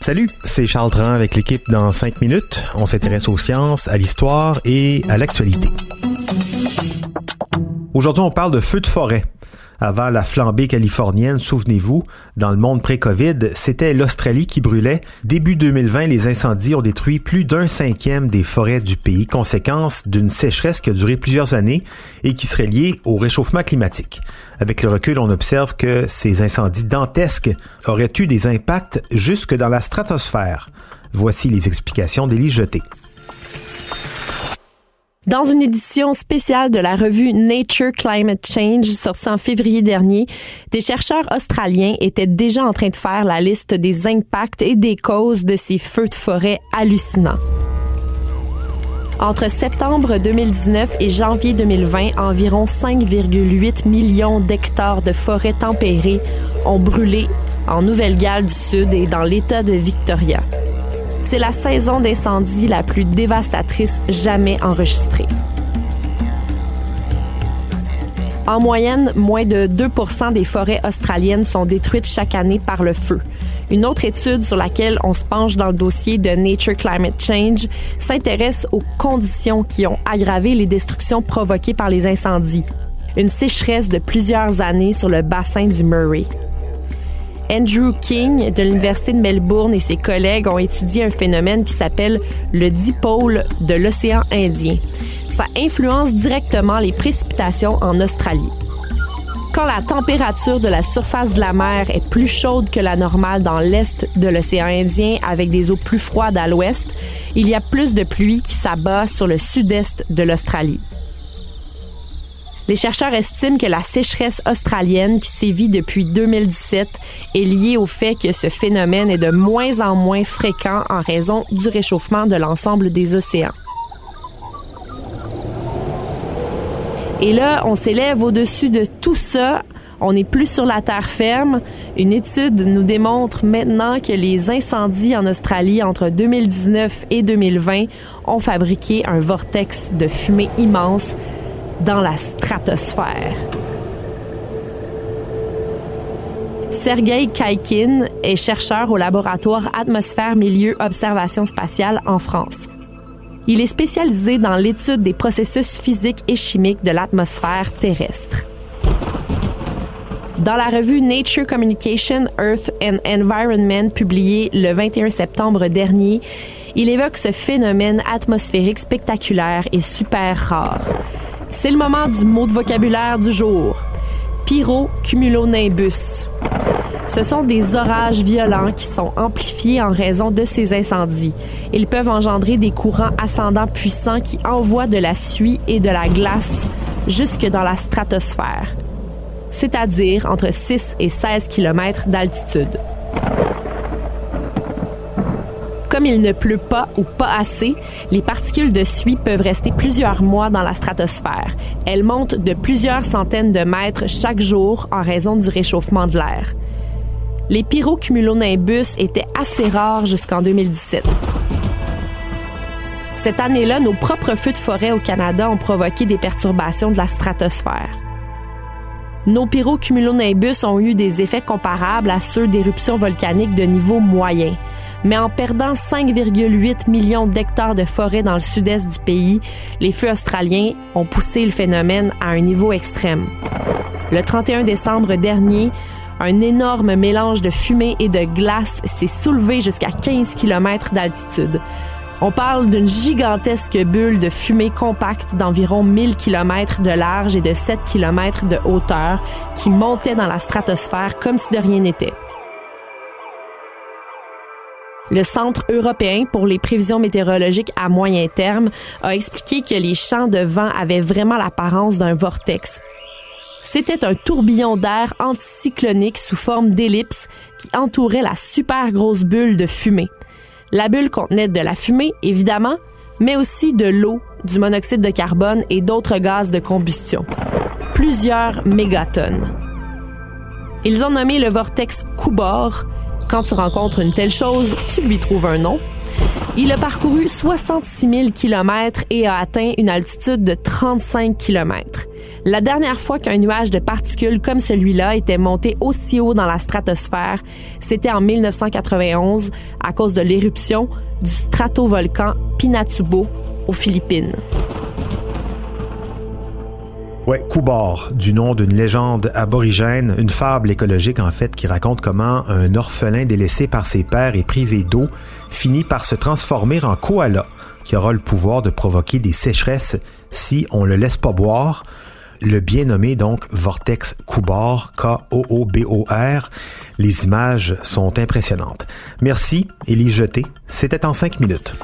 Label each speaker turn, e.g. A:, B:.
A: Salut, c'est Charles Dran avec l'équipe dans 5 minutes. On s'intéresse aux sciences, à l'histoire et à l'actualité. Aujourd'hui, on parle de feux de forêt. Avant la flambée californienne, souvenez-vous, dans le monde pré-Covid, c'était l'Australie qui brûlait. Début 2020, les incendies ont détruit plus d'un cinquième des forêts du pays, conséquence d'une sécheresse qui a duré plusieurs années et qui serait liée au réchauffement climatique. Avec le recul, on observe que ces incendies dantesques auraient eu des impacts jusque dans la stratosphère. Voici les explications d'Élie Jeté.
B: Dans une édition spéciale de la revue Nature Climate Change sortie en février dernier, des chercheurs australiens étaient déjà en train de faire la liste des impacts et des causes de ces feux de forêt hallucinants. Entre septembre 2019 et janvier 2020, environ 5,8 millions d'hectares de forêts tempérées ont brûlé en Nouvelle-Galles du Sud et dans l'État de Victoria. C'est la saison d'incendie la plus dévastatrice jamais enregistrée. En moyenne, moins de 2 des forêts australiennes sont détruites chaque année par le feu. Une autre étude sur laquelle on se penche dans le dossier de Nature Climate Change s'intéresse aux conditions qui ont aggravé les destructions provoquées par les incendies. Une sécheresse de plusieurs années sur le bassin du Murray. Andrew King de l'Université de Melbourne et ses collègues ont étudié un phénomène qui s'appelle le dipôle de l'océan Indien. Ça influence directement les précipitations en Australie. Quand la température de la surface de la mer est plus chaude que la normale dans l'est de l'océan Indien avec des eaux plus froides à l'ouest, il y a plus de pluie qui s'abat sur le sud-est de l'Australie. Les chercheurs estiment que la sécheresse australienne qui sévit depuis 2017 est liée au fait que ce phénomène est de moins en moins fréquent en raison du réchauffement de l'ensemble des océans. Et là, on s'élève au-dessus de tout ça. On n'est plus sur la terre ferme. Une étude nous démontre maintenant que les incendies en Australie entre 2019 et 2020 ont fabriqué un vortex de fumée immense dans la stratosphère. Sergei Kaikin est chercheur au laboratoire Atmosphère Milieu Observation Spatiale en France. Il est spécialisé dans l'étude des processus physiques et chimiques de l'atmosphère terrestre. Dans la revue Nature Communication, Earth and Environment publiée le 21 septembre dernier, il évoque ce phénomène atmosphérique spectaculaire et super rare. C'est le moment du mot de vocabulaire du jour. Pyrocumulonimbus. Ce sont des orages violents qui sont amplifiés en raison de ces incendies. Ils peuvent engendrer des courants ascendants puissants qui envoient de la suie et de la glace jusque dans la stratosphère, c'est-à-dire entre 6 et 16 km d'altitude. Comme il ne pleut pas ou pas assez, les particules de suie peuvent rester plusieurs mois dans la stratosphère. Elles montent de plusieurs centaines de mètres chaque jour en raison du réchauffement de l'air. Les pyrocumulonimbus étaient assez rares jusqu'en 2017. Cette année-là, nos propres feux de forêt au Canada ont provoqué des perturbations de la stratosphère. Nos pyrocumulonimbus ont eu des effets comparables à ceux d'éruptions volcaniques de niveau moyen mais en perdant 5,8 millions d'hectares de forêt dans le sud-est du pays, les feux australiens ont poussé le phénomène à un niveau extrême. Le 31 décembre dernier, un énorme mélange de fumée et de glace s'est soulevé jusqu'à 15 km d'altitude. On parle d'une gigantesque bulle de fumée compacte d'environ 1000 km de large et de 7 km de hauteur qui montait dans la stratosphère comme si de rien n'était. Le Centre européen pour les prévisions météorologiques à moyen terme a expliqué que les champs de vent avaient vraiment l'apparence d'un vortex. C'était un tourbillon d'air anticyclonique sous forme d'ellipse qui entourait la super grosse bulle de fumée. La bulle contenait de la fumée, évidemment, mais aussi de l'eau, du monoxyde de carbone et d'autres gaz de combustion. Plusieurs mégatonnes. Ils ont nommé le vortex Kubor. Quand tu rencontres une telle chose, tu lui trouves un nom. Il a parcouru 66 000 km et a atteint une altitude de 35 km. La dernière fois qu'un nuage de particules comme celui-là était monté aussi haut dans la stratosphère, c'était en 1991 à cause de l'éruption du stratovolcan Pinatubo aux Philippines.
A: Ouais, Kubar, du nom d'une légende aborigène, une fable écologique en fait qui raconte comment un orphelin délaissé par ses pères et privé d'eau finit par se transformer en koala qui aura le pouvoir de provoquer des sécheresses si on le laisse pas boire. Le bien nommé donc Vortex Kubar, K-O-O-B-O-R. Les images sont impressionnantes. Merci, Élie Jeté. C'était en cinq minutes.